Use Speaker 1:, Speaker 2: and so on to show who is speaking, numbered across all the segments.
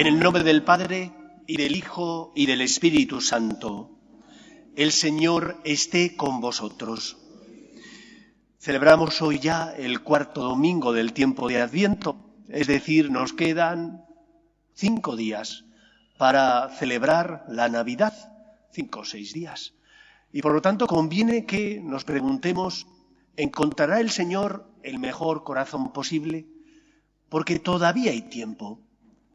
Speaker 1: En el nombre del Padre, y del Hijo, y del Espíritu Santo. El Señor esté con vosotros. Celebramos hoy ya el cuarto domingo del tiempo de Adviento, es decir, nos quedan cinco días para celebrar la Navidad, cinco o seis días. Y por lo tanto conviene que nos preguntemos, ¿encontrará el Señor el mejor corazón posible? Porque todavía hay tiempo.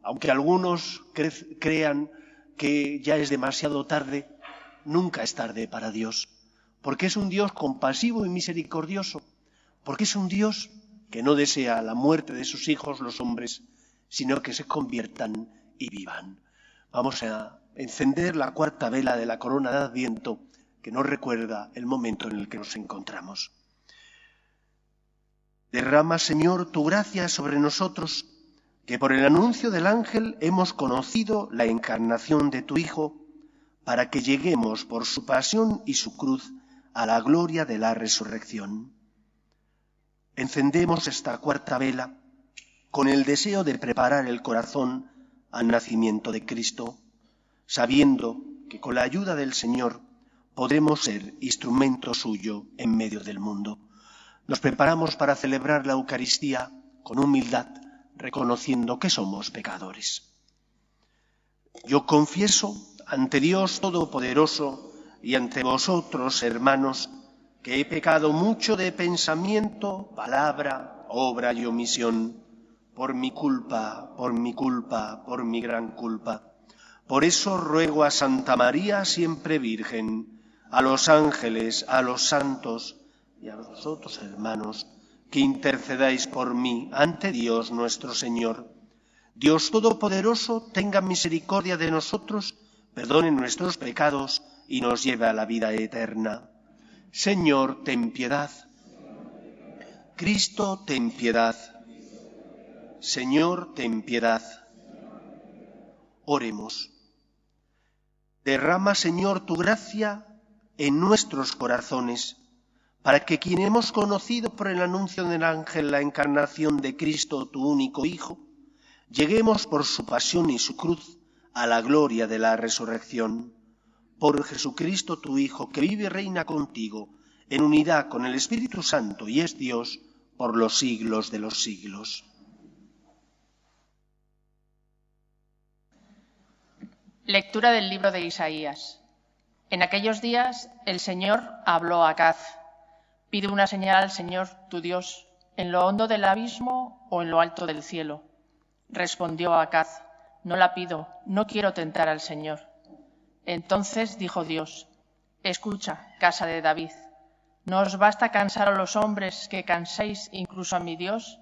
Speaker 1: Aunque algunos crean que ya es demasiado tarde, nunca es tarde para Dios porque es un Dios compasivo y misericordioso, porque es un Dios que no desea la muerte de sus hijos los hombres, sino que se conviertan y vivan. Vamos a encender la cuarta vela de la corona de Adviento que nos recuerda el momento en el que nos encontramos. Derrama, Señor, tu gracia sobre nosotros, que por el anuncio del ángel hemos conocido la encarnación de tu Hijo, para que lleguemos por su pasión y su cruz a la gloria de la resurrección. Encendemos esta cuarta vela con el deseo de preparar el corazón al nacimiento de Cristo, sabiendo que con la ayuda del Señor podremos ser instrumento suyo en medio del mundo. Nos preparamos para celebrar la Eucaristía con humildad, reconociendo que somos pecadores. Yo confieso ante Dios Todopoderoso, y ante vosotros, hermanos, que he pecado mucho de pensamiento, palabra, obra y omisión, por mi culpa, por mi culpa, por mi gran culpa. Por eso ruego a Santa María, siempre Virgen, a los ángeles, a los santos y a vosotros, hermanos, que intercedáis por mí ante Dios nuestro Señor. Dios Todopoderoso tenga misericordia de nosotros, perdone nuestros pecados, y nos lleve a la vida eterna. Señor, ten piedad. Cristo, ten piedad. Señor, ten piedad. Oremos. Derrama, Señor, tu gracia en nuestros corazones, para que quien hemos conocido por el anuncio del ángel la encarnación de Cristo, tu único Hijo, lleguemos por su pasión y su cruz a la gloria de la resurrección por Jesucristo tu Hijo, que vive y reina contigo, en unidad con el Espíritu Santo y es Dios por los siglos de los siglos.
Speaker 2: Lectura del libro de Isaías. En aquellos días el Señor habló a Acaz. Pide una señal al Señor tu Dios, en lo hondo del abismo o en lo alto del cielo. Respondió Acaz, no la pido, no quiero tentar al Señor. Entonces dijo Dios, Escucha, casa de David, ¿no os basta cansar a los hombres que canséis incluso a mi Dios?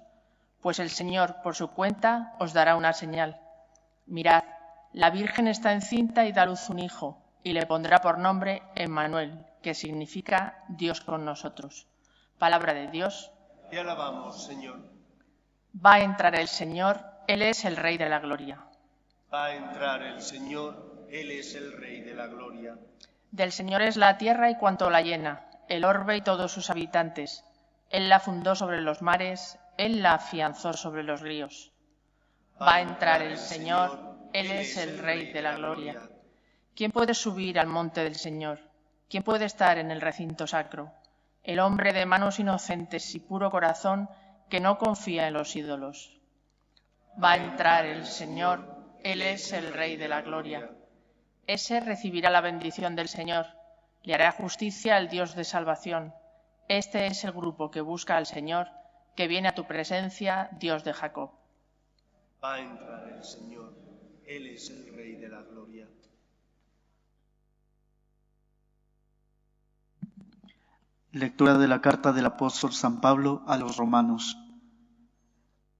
Speaker 2: Pues el Señor, por su cuenta, os dará una señal. Mirad, la Virgen está encinta y da luz un hijo, y le pondrá por nombre Emmanuel, que significa Dios con nosotros. Palabra de Dios.
Speaker 1: Te alabamos, Señor.
Speaker 2: Va a entrar el Señor, Él es el Rey de la Gloria.
Speaker 1: Va a entrar el Señor él es el Rey de la gloria.
Speaker 2: Del Señor es la tierra y cuanto la llena, el orbe y todos sus habitantes. Él la fundó sobre los mares, Él la afianzó sobre los ríos. Va a entrar el Señor, Él es el Rey de la gloria. ¿Quién puede subir al monte del Señor? ¿Quién puede estar en el recinto sacro? El hombre de manos inocentes y puro corazón que no confía en los ídolos. Va a entrar el Señor, Él es el Rey de la gloria ese recibirá la bendición del Señor, le hará justicia al Dios de salvación. Este es el grupo que busca al Señor, que viene a tu presencia, Dios de Jacob.
Speaker 1: Va a entrar el Señor, Él es el Rey de la gloria.
Speaker 3: Lectura de la carta del apóstol San Pablo a los romanos.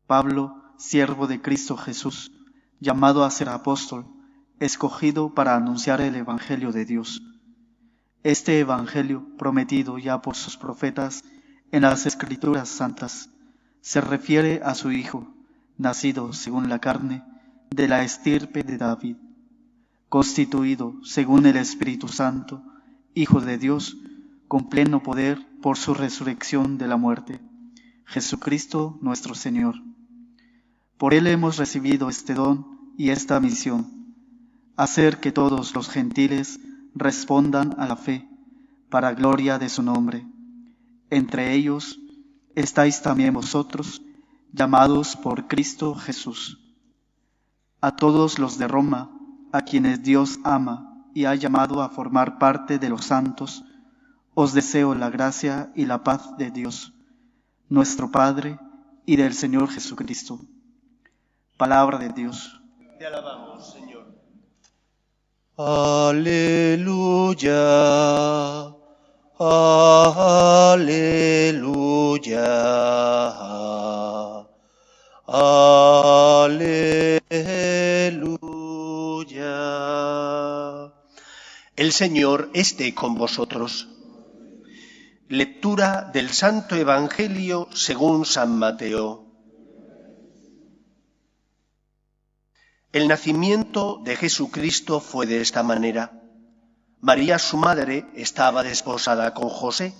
Speaker 3: Pablo, siervo de Cristo Jesús, llamado a ser apóstol, escogido para anunciar el Evangelio de Dios. Este Evangelio, prometido ya por sus profetas en las Escrituras Santas, se refiere a su Hijo, nacido según la carne, de la estirpe de David, constituido según el Espíritu Santo, Hijo de Dios, con pleno poder por su resurrección de la muerte, Jesucristo nuestro Señor. Por él hemos recibido este don y esta misión, hacer que todos los gentiles respondan a la fe, para gloria de su nombre. Entre ellos estáis también vosotros, llamados por Cristo Jesús. A todos los de Roma, a quienes Dios ama y ha llamado a formar parte de los santos, os deseo la gracia y la paz de Dios, nuestro Padre, y del Señor Jesucristo. Palabra de Dios.
Speaker 1: Te alabamos, Señor.
Speaker 4: Aleluya. Aleluya. Aleluya.
Speaker 1: El Señor esté con vosotros. Lectura del Santo Evangelio según San Mateo. El nacimiento de Jesucristo fue de esta manera. María, su madre, estaba desposada con José,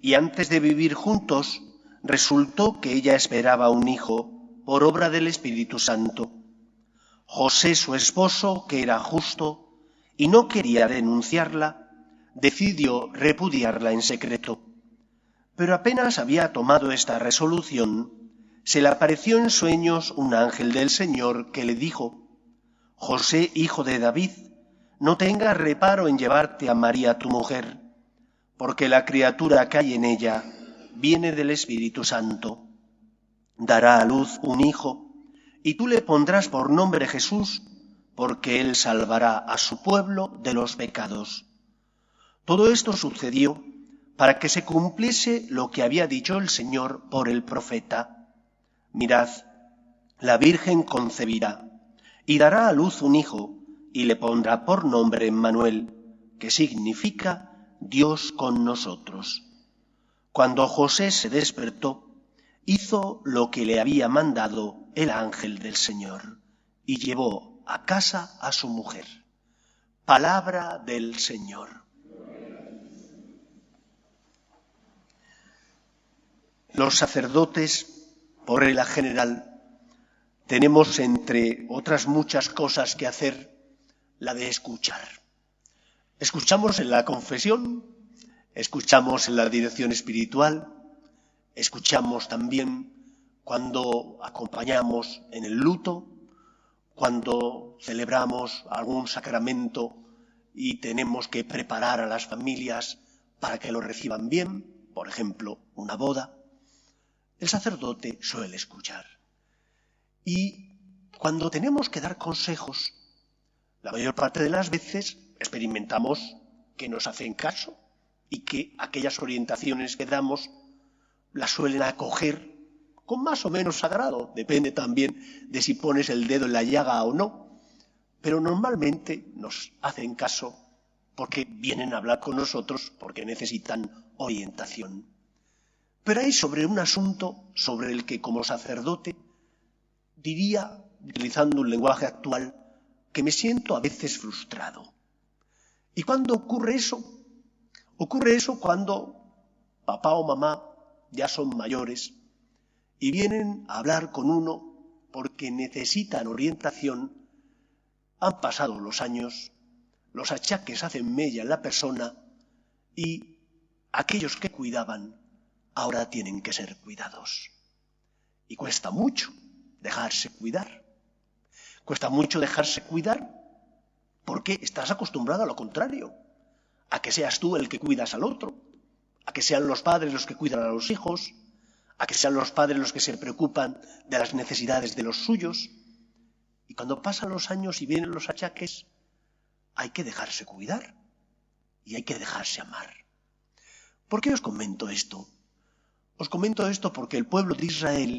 Speaker 1: y antes de vivir juntos, resultó que ella esperaba un hijo por obra del Espíritu Santo. José, su esposo, que era justo y no quería denunciarla, decidió repudiarla en secreto. Pero apenas había tomado esta resolución, se le apareció en sueños un ángel del Señor que le dijo, José, hijo de David, no tengas reparo en llevarte a María tu mujer, porque la criatura que hay en ella viene del Espíritu Santo. Dará a luz un hijo, y tú le pondrás por nombre Jesús, porque él salvará a su pueblo de los pecados. Todo esto sucedió para que se cumpliese lo que había dicho el Señor por el profeta. Mirad, la Virgen concebirá y dará a luz un hijo y le pondrá por nombre Emmanuel, que significa Dios con nosotros. Cuando José se despertó, hizo lo que le había mandado el ángel del Señor y llevó a casa a su mujer. Palabra del Señor. Los sacerdotes, por regla general, tenemos, entre otras muchas cosas que hacer, la de escuchar. Escuchamos en la confesión, escuchamos en la dirección espiritual, escuchamos también cuando acompañamos en el luto, cuando celebramos algún sacramento y tenemos que preparar a las familias para que lo reciban bien, por ejemplo, una boda. El sacerdote suele escuchar. Y cuando tenemos que dar consejos, la mayor parte de las veces experimentamos que nos hacen caso y que aquellas orientaciones que damos las suelen acoger con más o menos sagrado. Depende también de si pones el dedo en la llaga o no. Pero normalmente nos hacen caso porque vienen a hablar con nosotros, porque necesitan orientación. Pero hay sobre un asunto sobre el que como sacerdote diría, utilizando un lenguaje actual, que me siento a veces frustrado. ¿Y cuándo ocurre eso? Ocurre eso cuando papá o mamá ya son mayores y vienen a hablar con uno porque necesitan orientación, han pasado los años, los achaques hacen mella en la persona y aquellos que cuidaban ahora tienen que ser cuidados. Y cuesta mucho dejarse cuidar. Cuesta mucho dejarse cuidar porque estás acostumbrado a lo contrario, a que seas tú el que cuidas al otro, a que sean los padres los que cuidan a los hijos, a que sean los padres los que se preocupan de las necesidades de los suyos. Y cuando pasan los años y vienen los achaques, hay que dejarse cuidar y hay que dejarse amar. ¿Por qué os comento esto? Os comento esto porque el pueblo de Israel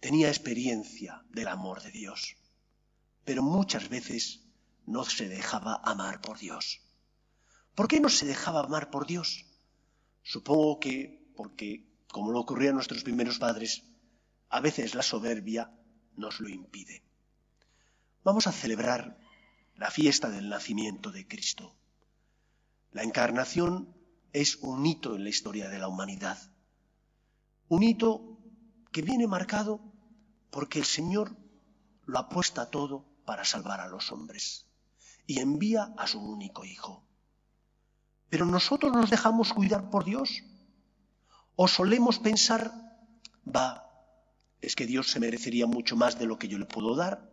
Speaker 1: tenía experiencia del amor de Dios, pero muchas veces no se dejaba amar por Dios. ¿Por qué no se dejaba amar por Dios? Supongo que porque, como lo ocurría a nuestros primeros padres, a veces la soberbia nos lo impide. Vamos a celebrar la fiesta del nacimiento de Cristo. La encarnación es un hito en la historia de la humanidad. Un hito que viene marcado porque el Señor lo apuesta todo para salvar a los hombres y envía a su único hijo. Pero nosotros nos dejamos cuidar por Dios o solemos pensar, va, es que Dios se merecería mucho más de lo que yo le puedo dar,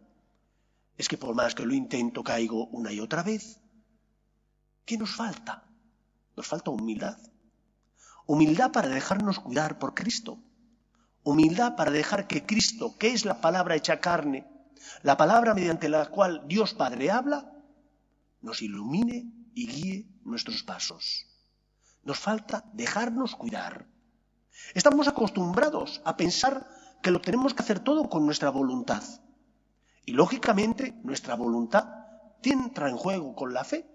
Speaker 1: es que por más que lo intento caigo una y otra vez. ¿Qué nos falta? Nos falta humildad. Humildad para dejarnos cuidar por Cristo. Humildad para dejar que Cristo, que es la palabra hecha carne, la palabra mediante la cual Dios Padre habla, nos ilumine y guíe nuestros pasos. Nos falta dejarnos cuidar. Estamos acostumbrados a pensar que lo tenemos que hacer todo con nuestra voluntad. Y lógicamente nuestra voluntad entra en juego con la fe,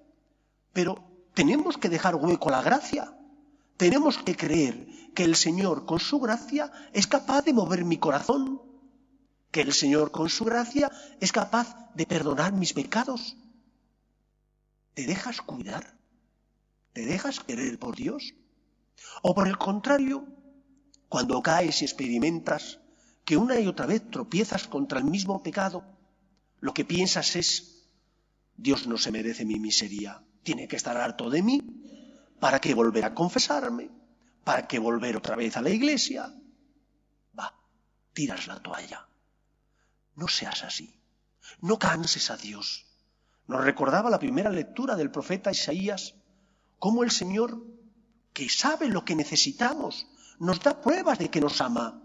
Speaker 1: pero tenemos que dejar hueco a la gracia. Tenemos que creer que el Señor con su gracia es capaz de mover mi corazón, que el Señor con su gracia es capaz de perdonar mis pecados. ¿Te dejas cuidar? ¿Te dejas querer por Dios? O por el contrario, cuando caes y experimentas que una y otra vez tropiezas contra el mismo pecado, lo que piensas es, Dios no se merece mi miseria, tiene que estar harto de mí, ¿para qué volver a confesarme? ¿Para qué volver otra vez a la iglesia? Va, tiras la toalla. No seas así, no canses a Dios. Nos recordaba la primera lectura del profeta Isaías, cómo el Señor, que sabe lo que necesitamos, nos da pruebas de que nos ama,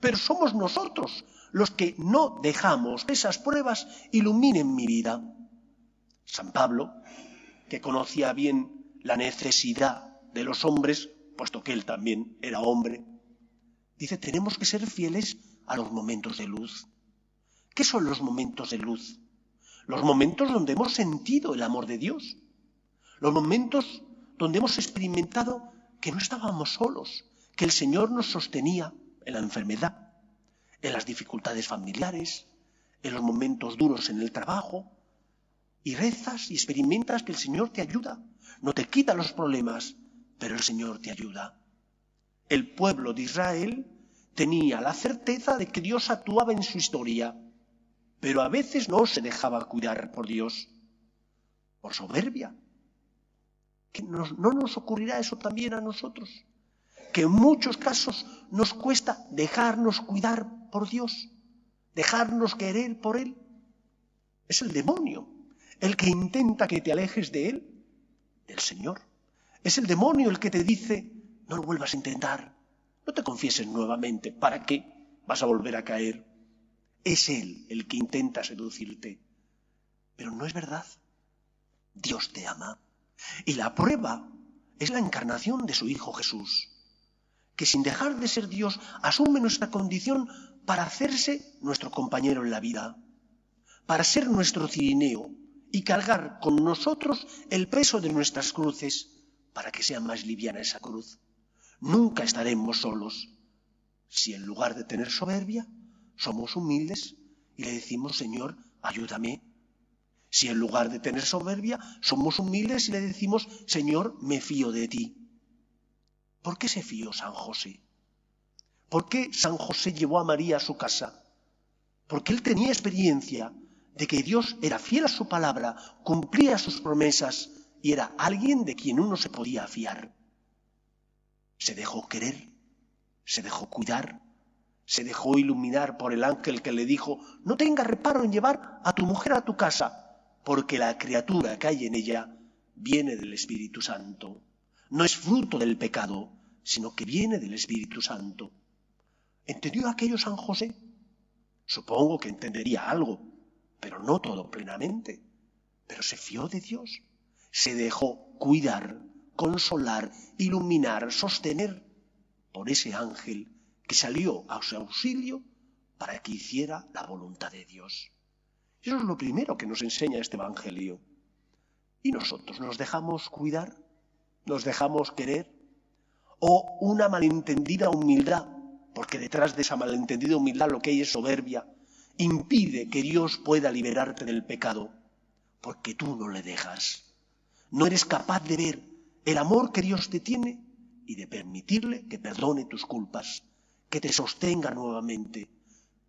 Speaker 1: pero somos nosotros los que no dejamos que esas pruebas iluminen mi vida. San Pablo, que conocía bien la necesidad de los hombres, puesto que él también era hombre, dice, tenemos que ser fieles a los momentos de luz. ¿Qué son los momentos de luz? Los momentos donde hemos sentido el amor de Dios. Los momentos donde hemos experimentado que no estábamos solos, que el Señor nos sostenía en la enfermedad, en las dificultades familiares, en los momentos duros en el trabajo, y rezas y experimentas que el Señor te ayuda. No te quita los problemas, pero el Señor te ayuda. El pueblo de Israel tenía la certeza de que Dios actuaba en su historia, pero a veces no se dejaba cuidar por Dios, por soberbia. ¿Que no nos ocurrirá eso también a nosotros? que en muchos casos nos cuesta dejarnos cuidar por Dios, dejarnos querer por Él. Es el demonio el que intenta que te alejes de Él, del Señor. Es el demonio el que te dice, no lo vuelvas a intentar, no te confieses nuevamente, ¿para qué vas a volver a caer? Es Él el que intenta seducirte. Pero no es verdad. Dios te ama. Y la prueba es la encarnación de su Hijo Jesús que sin dejar de ser Dios asume nuestra condición para hacerse nuestro compañero en la vida, para ser nuestro cirineo y cargar con nosotros el peso de nuestras cruces para que sea más liviana esa cruz. Nunca estaremos solos si en lugar de tener soberbia somos humildes y le decimos, Señor, ayúdame. Si en lugar de tener soberbia somos humildes y le decimos, Señor, me fío de ti. ¿Por qué se fió San José? ¿Por qué San José llevó a María a su casa? Porque él tenía experiencia de que Dios era fiel a su palabra, cumplía sus promesas y era alguien de quien uno se podía fiar. Se dejó querer, se dejó cuidar, se dejó iluminar por el ángel que le dijo, no tenga reparo en llevar a tu mujer a tu casa, porque la criatura que hay en ella viene del Espíritu Santo. No es fruto del pecado, sino que viene del Espíritu Santo. ¿Entendió aquello San José? Supongo que entendería algo, pero no todo plenamente. Pero se fió de Dios, se dejó cuidar, consolar, iluminar, sostener por ese ángel que salió a su auxilio para que hiciera la voluntad de Dios. Eso es lo primero que nos enseña este Evangelio. Y nosotros nos dejamos cuidar, nos dejamos querer, o una malentendida humildad, porque detrás de esa malentendida humildad lo que hay es soberbia, impide que Dios pueda liberarte del pecado, porque tú no le dejas. No eres capaz de ver el amor que Dios te tiene y de permitirle que perdone tus culpas, que te sostenga nuevamente.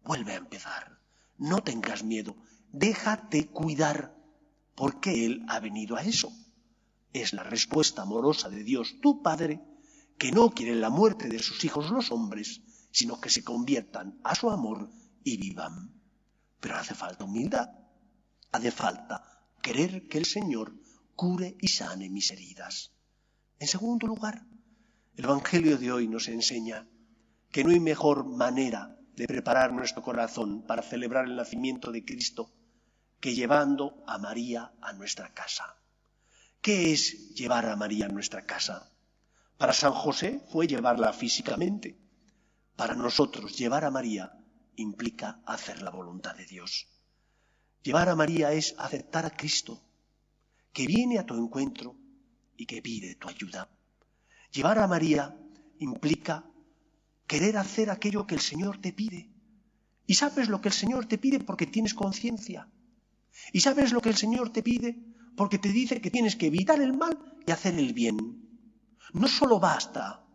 Speaker 1: Vuelve a empezar. no tengas miedo, déjate cuidar, porque Él ha venido a eso. Es la respuesta amorosa de Dios, tu Padre, que no quiere la muerte de sus hijos los hombres, sino que se conviertan a su amor y vivan. Pero hace falta humildad, hace falta querer que el Señor cure y sane mis heridas. En segundo lugar, el Evangelio de hoy nos enseña que no hay mejor manera de preparar nuestro corazón para celebrar el nacimiento de Cristo que llevando a María a nuestra casa. ¿Qué es llevar a María a nuestra casa? Para San José fue llevarla físicamente. Para nosotros llevar a María implica hacer la voluntad de Dios. Llevar a María es aceptar a Cristo, que viene a tu encuentro y que pide tu ayuda. Llevar a María implica querer hacer aquello que el Señor te pide. Y sabes lo que el Señor te pide porque tienes conciencia. Y sabes lo que el Señor te pide porque te dice que tienes que evitar el mal y hacer el bien. No solo basta,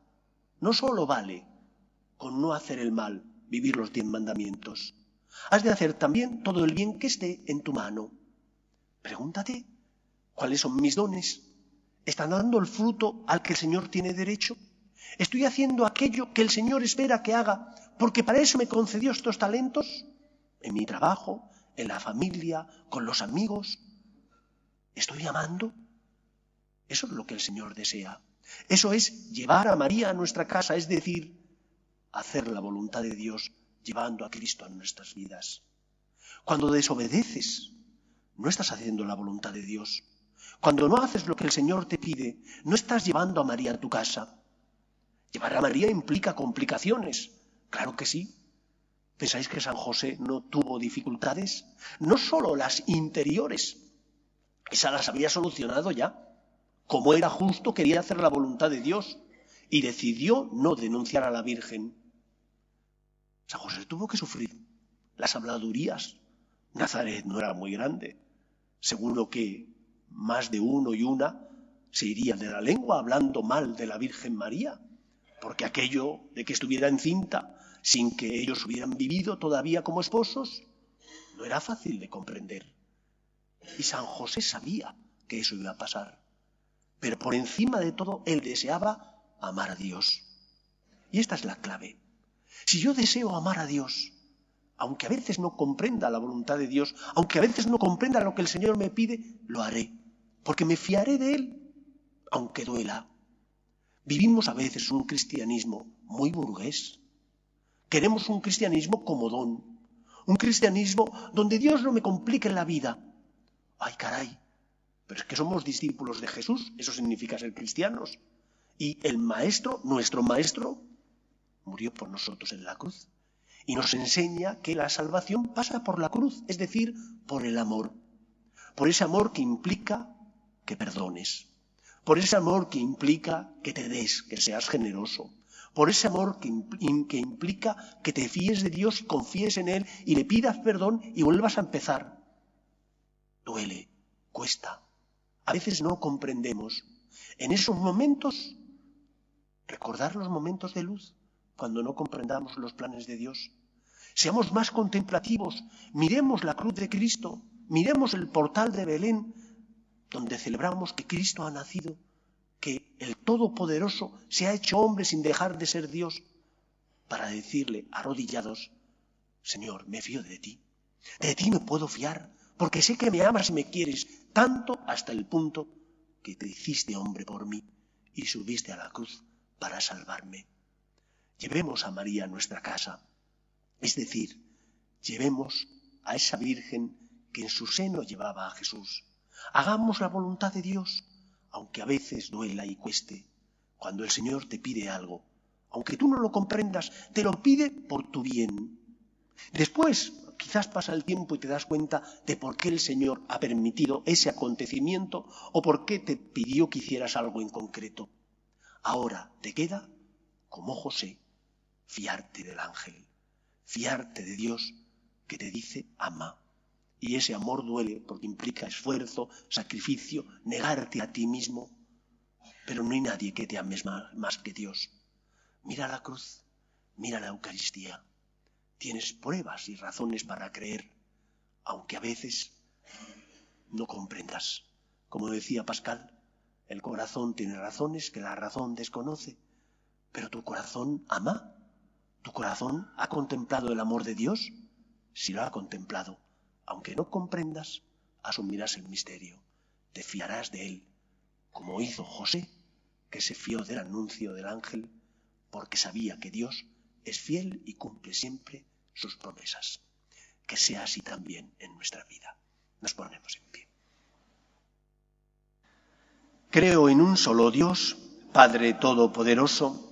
Speaker 1: no solo vale con no hacer el mal, vivir los diez mandamientos. Has de hacer también todo el bien que esté en tu mano. Pregúntate, ¿cuáles son mis dones? ¿Están dando el fruto al que el Señor tiene derecho? Estoy haciendo aquello que el Señor espera que haga, porque para eso me concedió estos talentos, en mi trabajo, en la familia, con los amigos. ¿Estoy amando? Eso es lo que el Señor desea. Eso es llevar a María a nuestra casa, es decir, hacer la voluntad de Dios llevando a Cristo a nuestras vidas. Cuando desobedeces, no estás haciendo la voluntad de Dios. Cuando no haces lo que el Señor te pide, no estás llevando a María a tu casa, Llevar a María implica complicaciones. Claro que sí. ¿Pensáis que San José no tuvo dificultades? No solo las interiores. Esas las había solucionado ya. Como era justo, quería hacer la voluntad de Dios y decidió no denunciar a la Virgen. San José tuvo que sufrir las habladurías. Nazaret no era muy grande. Seguro que más de uno y una se irían de la lengua hablando mal de la Virgen María porque aquello de que estuviera encinta sin que ellos hubieran vivido todavía como esposos, no era fácil de comprender. Y San José sabía que eso iba a pasar. Pero por encima de todo, él deseaba amar a Dios. Y esta es la clave. Si yo deseo amar a Dios, aunque a veces no comprenda la voluntad de Dios, aunque a veces no comprenda lo que el Señor me pide, lo haré, porque me fiaré de Él, aunque duela, Vivimos a veces un cristianismo muy burgués. Queremos un cristianismo comodón, un cristianismo donde Dios no me complique la vida. Ay, caray, pero es que somos discípulos de Jesús, eso significa ser cristianos. Y el Maestro, nuestro Maestro, murió por nosotros en la cruz. Y nos enseña que la salvación pasa por la cruz, es decir, por el amor. Por ese amor que implica que perdones, por ese amor que implica que te des, que seas generoso, por ese amor que, que, implica que te fíes de Dios y confíes en Él y le pidas perdón y vuelvas a empezar. Duele, cuesta. A veces no comprendemos. En esos momentos, recordar los momentos de luz, cuando no comprendamos los planes de Dios. Seamos más contemplativos, miremos la cruz de Cristo, miremos el portal de Belén, donde celebramos que Cristo ha nacido, que el Todopoderoso se ha hecho hombre sin dejar de ser Dios, para decirle arrodillados, Señor, me fío de ti, de ti me puedo fiar, porque sé que me amas y me quieres tanto hasta el punto que te hiciste hombre por mí y subiste a la cruz para salvarme. Llevemos a María a nuestra casa, es decir, llevemos a esa Virgen que en su seno llevaba a Jesús Hagamos la voluntad de Dios, aunque a veces duela y cueste. Cuando el Señor te pide algo, aunque tú no lo comprendas, te lo pide por tu bien. Después, quizás pasa el tiempo y te das cuenta de por qué el Señor ha permitido ese acontecimiento o por qué te pidió que hicieras algo en concreto. Ahora te queda, como José, fiarte del ángel, fiarte de Dios que te dice ama. Y ese amor duele porque implica esfuerzo, sacrificio, negarte a ti mismo. Pero no hay nadie que te ames más, que Dios. Mira la cruz, mira la Eucaristía. Tienes pruebas y razones para creer. aunque a veces no comprendas. Como decía Pascal, el corazón tiene razones que la razón desconoce, pero tu corazón ama. ¿Tu corazón ha contemplado el amor de Dios? Si lo ha contemplado, aunque no comprendas, asumirás el misterio, te fiarás de él, como hizo José, que se fió del anuncio del ángel, porque sabía que Dios es fiel y cumple siempre sus promesas. Que sea así también en nuestra vida. Nos ponemos en pie. Creo en un solo Dios, Padre Todopoderoso,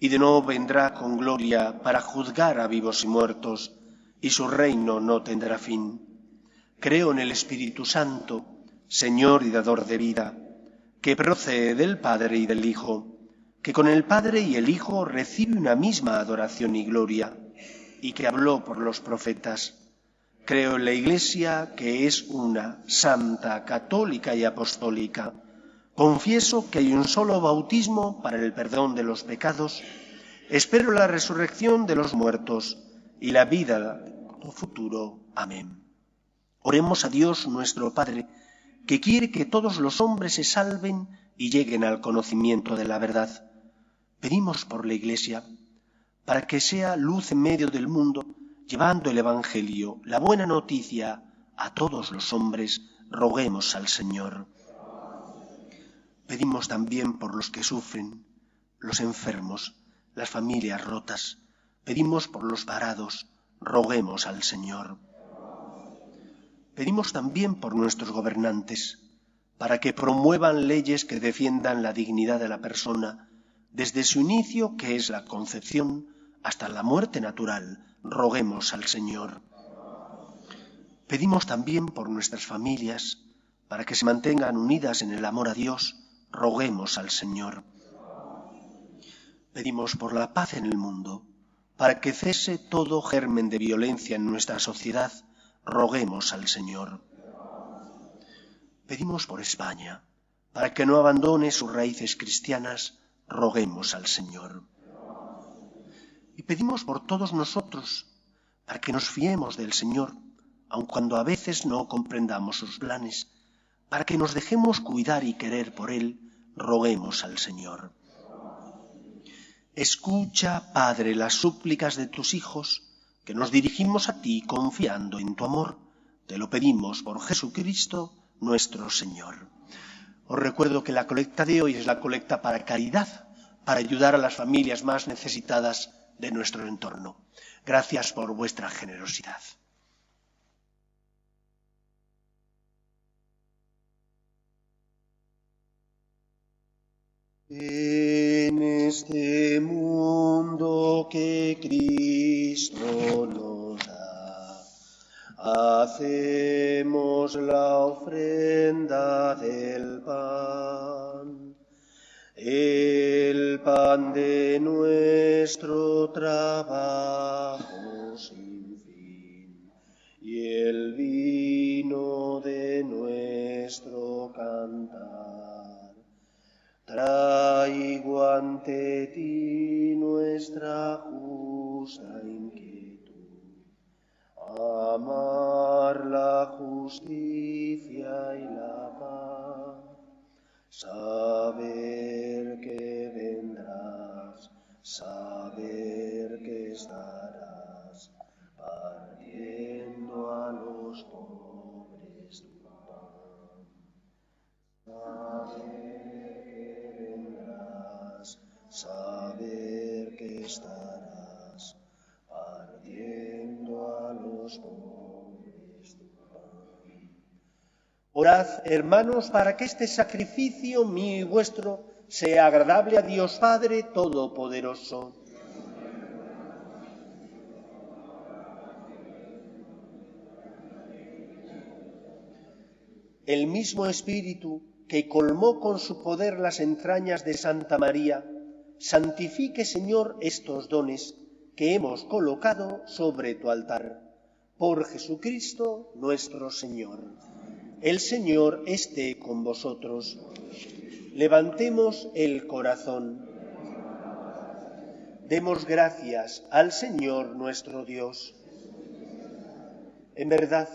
Speaker 1: y de nuevo vendrá con gloria para juzgar a vivos y muertos, y su reino no tendrá fin. Creo en el Espíritu Santo, Señor y dador de vida, que procede del Padre y del Hijo, que con el Padre y el Hijo recibe una misma adoración y gloria, y que habló por los profetas. Creo en la Iglesia, que es una, santa, católica y apostólica. Confieso que hay un solo bautismo para el perdón de los pecados. Espero la resurrección de los muertos y la vida futuro. Amén. Oremos a Dios nuestro Padre, que quiere que todos los hombres se salven y lleguen al conocimiento de la verdad. Pedimos por la Iglesia, para que sea luz en medio del mundo, llevando el Evangelio, la buena noticia, a todos los hombres, roguemos al Señor. Pedimos también por los que sufren, los enfermos, las familias rotas. Pedimos por los varados, roguemos al Señor. Pedimos también por nuestros gobernantes, para que promuevan leyes que defiendan la dignidad de la persona, desde su inicio, que es la concepción, hasta la muerte natural, roguemos al Señor. Pedimos también por nuestras familias, para que se mantengan unidas en el amor a Dios, roguemos al Señor. Pedimos por la paz en el mundo, para que cese todo germen de violencia en nuestra sociedad, roguemos al Señor. Pedimos por España, para que no abandone sus raíces cristianas, roguemos al Señor. Y pedimos por todos nosotros, para que nos fiemos del Señor, aun cuando a veces no comprendamos sus planes, para que nos dejemos cuidar y querer por Él, roguemos al Señor. Escucha, Padre, las súplicas de tus hijos, que nos dirigimos a ti confiando en tu amor. Te lo pedimos por Jesucristo nuestro Señor. Os recuerdo que la colecta de hoy es la colecta para caridad, para ayudar a las familias más necesitadas de nuestro entorno. Gracias por vuestra generosidad. En este mundo que Cristo nos da, hacemos la ofrenda del pan, el pan de nuestro trabajo sin fin. Y el vino de nuestro cantar. Traigo ante ti nuestra justa Hermanos, para que este sacrificio mío y vuestro sea agradable a Dios Padre Todopoderoso. El mismo Espíritu que colmó con su poder las entrañas de Santa María, santifique, Señor, estos dones que hemos colocado sobre tu altar. Por Jesucristo nuestro Señor. El Señor esté con vosotros. Levantemos el corazón. Demos gracias al Señor nuestro Dios. En verdad,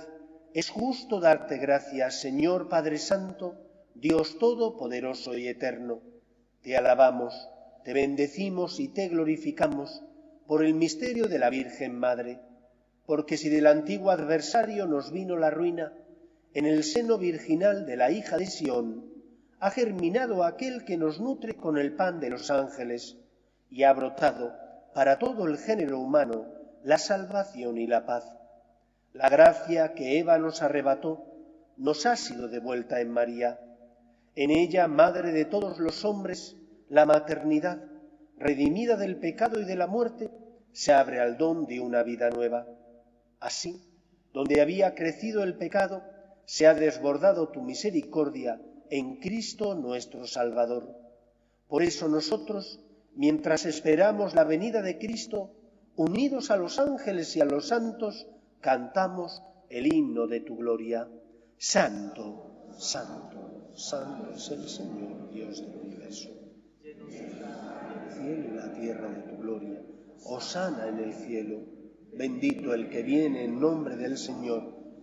Speaker 1: es justo darte gracias, Señor Padre Santo, Dios Todopoderoso y Eterno. Te alabamos, te bendecimos y te glorificamos por el misterio de la Virgen Madre, porque si del antiguo adversario nos vino la ruina, en el seno virginal de la hija de Sión ha germinado aquel que nos nutre con el pan de los ángeles y ha brotado para todo el género humano la salvación y la paz. La gracia que Eva nos arrebató nos ha sido devuelta en María en ella, madre de todos los hombres, la maternidad, redimida del pecado y de la muerte, se abre al don de una vida nueva. Así, donde había crecido el pecado, se ha desbordado tu misericordia en Cristo nuestro Salvador. Por eso nosotros, mientras esperamos la venida de Cristo, unidos a los ángeles y a los santos, cantamos el himno de tu gloria. Santo, santo Santo es el Señor, Dios del universo. El cielo y la tierra de tu gloria. Osana en el cielo. Bendito el que viene en nombre del Señor.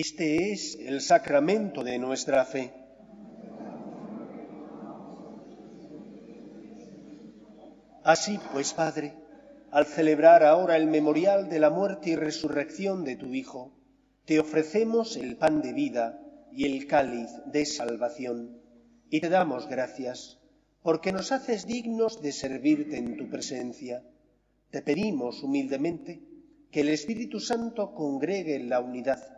Speaker 1: Este es el sacramento de nuestra fe. Así pues, Padre, al celebrar ahora el memorial de la muerte y resurrección de tu Hijo, te ofrecemos el pan de vida y el cáliz de salvación, y te damos gracias, porque nos haces dignos de servirte en tu presencia. Te pedimos humildemente que el Espíritu Santo congregue en la unidad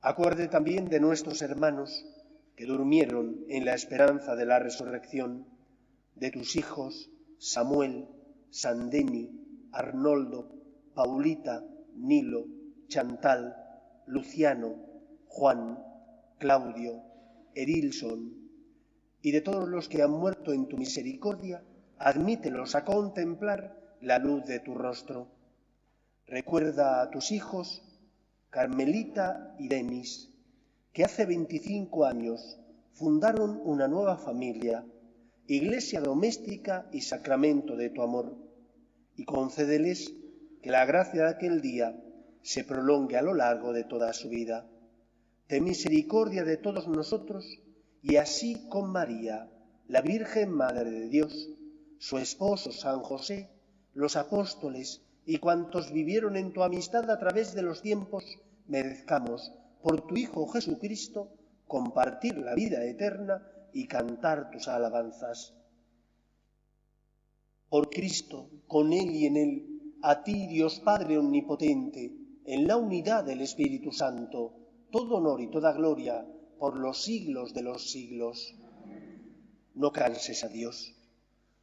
Speaker 1: Acuerde también de nuestros hermanos que durmieron en la esperanza de la resurrección, de tus hijos Samuel, Sandeni, Arnoldo, Paulita, Nilo, Chantal, Luciano, Juan, Claudio, Erilson, y de todos los que han muerto en tu misericordia, admítelos a contemplar la luz de tu rostro. Recuerda a tus hijos, Carmelita y Denis, que hace 25 años fundaron una nueva familia, iglesia doméstica y sacramento de tu amor, y concédeles que la gracia de aquel día se prolongue a lo largo de toda su vida. Ten misericordia de todos nosotros y así con María, la Virgen Madre de Dios, su esposo San José, los apóstoles y cuantos vivieron en tu amistad a través de los tiempos, merezcamos, por tu Hijo Jesucristo, compartir la vida eterna y cantar tus alabanzas. Por Cristo, con Él y en Él, a ti, Dios Padre Omnipotente, en la unidad del Espíritu Santo, todo honor y toda gloria por los siglos de los siglos. No canses a Dios,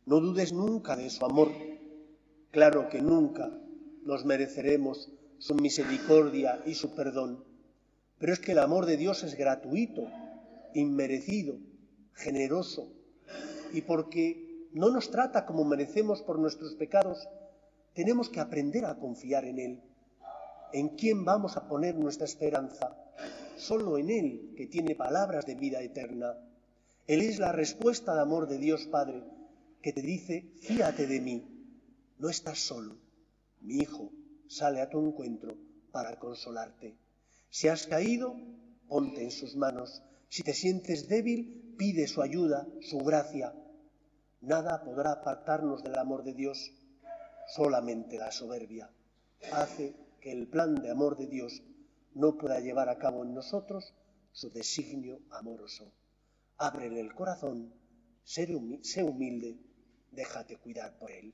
Speaker 1: no dudes nunca de su amor. Claro que nunca nos mereceremos su misericordia y su perdón, pero es que el amor de Dios es gratuito, inmerecido, generoso, y porque no nos trata como merecemos por nuestros pecados, tenemos que aprender a confiar en Él. ¿En quién vamos a poner nuestra esperanza? Solo en Él, que tiene palabras de vida eterna. Él es la respuesta de amor de Dios Padre, que te dice, fíate de mí, no estás solo. Mi hijo sale a tu encuentro para consolarte. Si has caído, ponte en sus manos. Si te sientes débil, pide su ayuda, su gracia. Nada podrá apartarnos del amor de Dios, solamente la soberbia. Hace que el plan de amor de Dios no pueda llevar a cabo en nosotros su designio amoroso. Ábrele el corazón, sé humilde, déjate cuidar por él.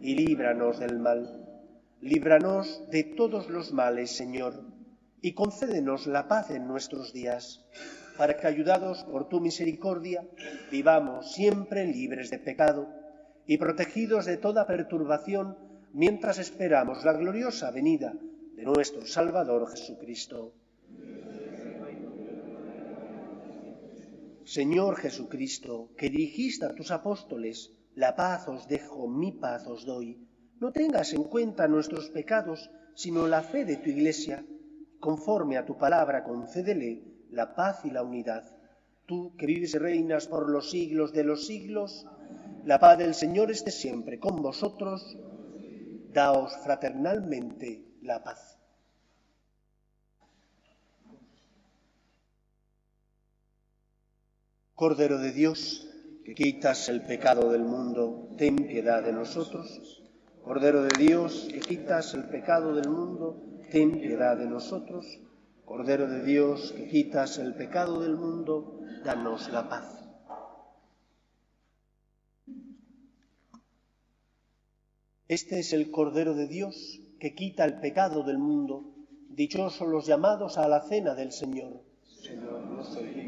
Speaker 1: y líbranos del mal. Líbranos de todos los males, Señor, y concédenos la paz en nuestros días, para que, ayudados por tu misericordia, vivamos siempre libres de pecado y protegidos de toda perturbación mientras esperamos la gloriosa venida de nuestro Salvador Jesucristo. Señor Jesucristo, que dijiste a tus apóstoles, la paz os dejo, mi paz os doy, no tengas en cuenta nuestros pecados, sino la fe de tu Iglesia. Conforme a tu palabra, concédele la paz y la unidad. Tú que vives y reinas por los siglos de los siglos, la paz del Señor esté siempre con vosotros daos fraternalmente la paz. Cordero de Dios, que quitas el pecado del mundo, ten piedad de nosotros. Cordero de Dios, que quitas el pecado del mundo, ten piedad de nosotros. Cordero de Dios, que quitas el pecado del mundo, danos la paz. Este es el Cordero de Dios que quita el pecado del mundo. Dichosos los llamados a la cena del Señor. Señor, no soy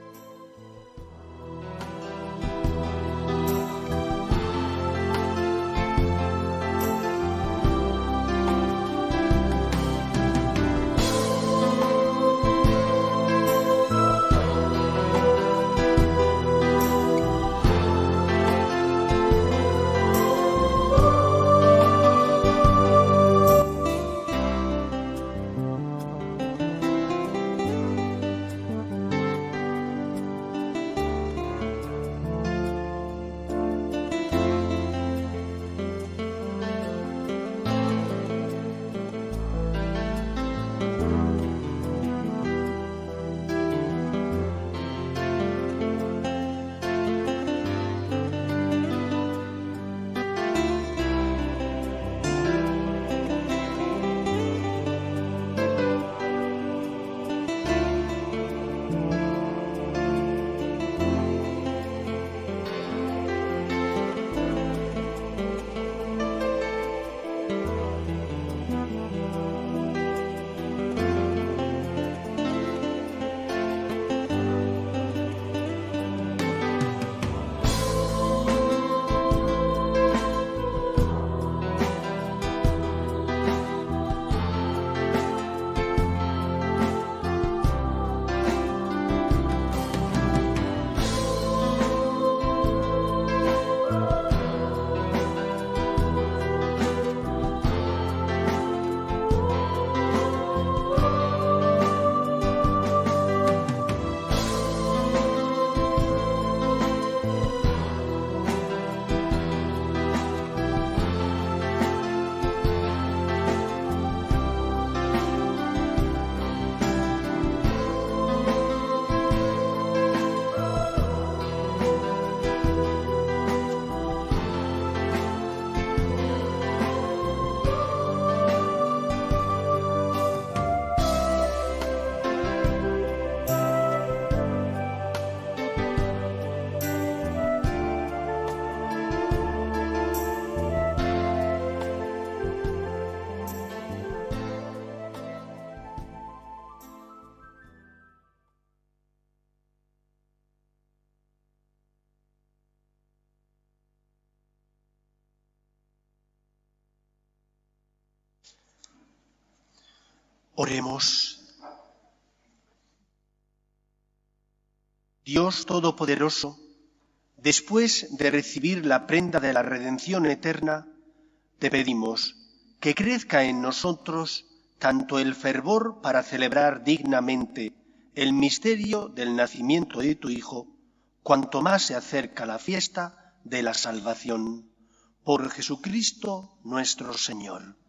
Speaker 1: Oremos. Dios Todopoderoso, después de recibir la prenda de la redención eterna, te pedimos que crezca en nosotros tanto el fervor para celebrar dignamente el misterio del nacimiento de tu Hijo, cuanto más se acerca la fiesta de la salvación. Por Jesucristo nuestro Señor.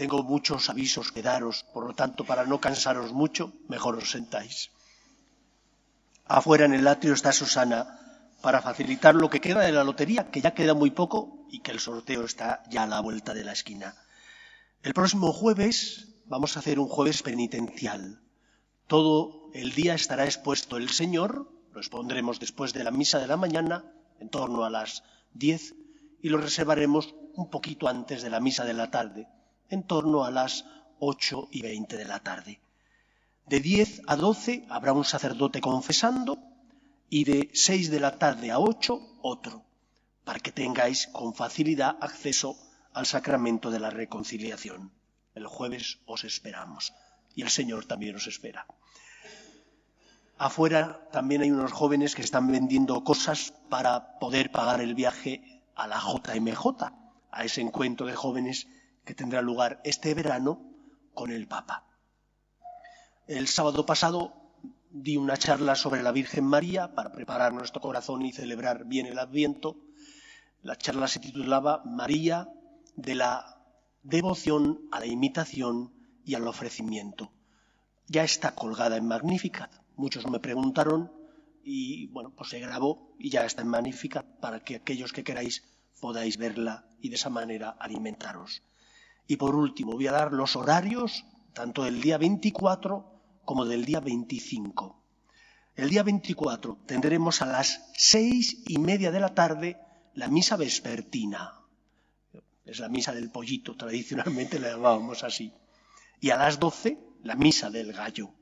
Speaker 1: Tengo muchos avisos que daros, por lo tanto, para no cansaros mucho, mejor os sentáis. Afuera en el atrio está Susana para facilitar lo que queda de la lotería, que ya queda muy poco y que el sorteo está ya a la vuelta de la esquina. El próximo jueves vamos a hacer un jueves penitencial. Todo el día estará expuesto el Señor, lo expondremos después de la misa de la mañana, en torno a las diez, y lo reservaremos un poquito antes de la misa de la tarde, en torno a las ocho y veinte de la tarde. De 10 a 12 habrá un sacerdote confesando y de 6 de la tarde a 8 otro, para que tengáis con facilidad acceso al sacramento de la reconciliación. El jueves os esperamos y el Señor también os espera. Afuera también hay unos jóvenes que están vendiendo cosas para poder pagar el viaje a la JMJ, a ese encuentro de jóvenes que tendrá lugar este verano con el Papa. El sábado pasado di una charla sobre la Virgen María para preparar nuestro corazón y celebrar bien el Adviento. La charla se titulaba María de la devoción a la imitación y al ofrecimiento. Ya está colgada en Magnificat. Muchos me preguntaron y bueno, pues se grabó y ya está en Magnificat para que aquellos que queráis podáis verla y de esa manera alimentaros. Y por último, voy a dar los horarios tanto del día 24 como del día 25. El día 24 tendremos a las seis y media de la tarde la misa vespertina. Es la misa del pollito, tradicionalmente la llamábamos así. Y a las doce la misa del gallo.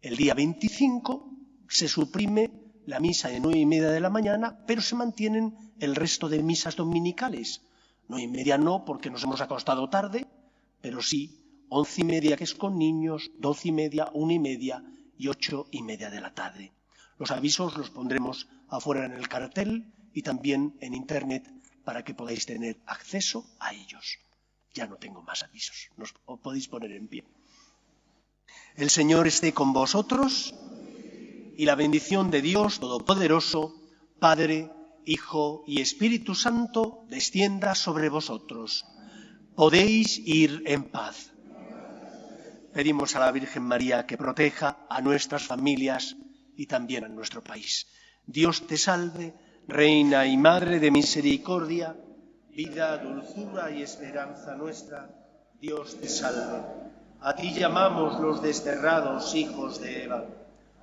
Speaker 1: El día 25 se suprime la misa de nueve y media de la mañana, pero se mantienen el resto de misas dominicales. Nueve y media no, porque nos hemos acostado tarde, pero sí once y media que es con niños, doce y media, una y media y ocho y media de la tarde. Los avisos los pondremos afuera en el cartel y también en Internet para que podáis tener acceso a ellos. Ya no tengo más avisos, nos podéis poner en pie. El Señor esté con vosotros y la bendición de Dios Todopoderoso, Padre, Hijo y Espíritu Santo, descienda sobre vosotros. Podéis ir en paz. Pedimos a la Virgen María que proteja a nuestras familias y también a nuestro país. Dios te salve, Reina y Madre de Misericordia, vida, dulzura y esperanza nuestra. Dios te salve. A ti llamamos los desterrados hijos de Eva.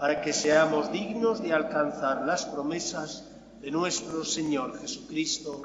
Speaker 1: para que seamos dignos de alcanzar las promesas de nuestro Señor Jesucristo.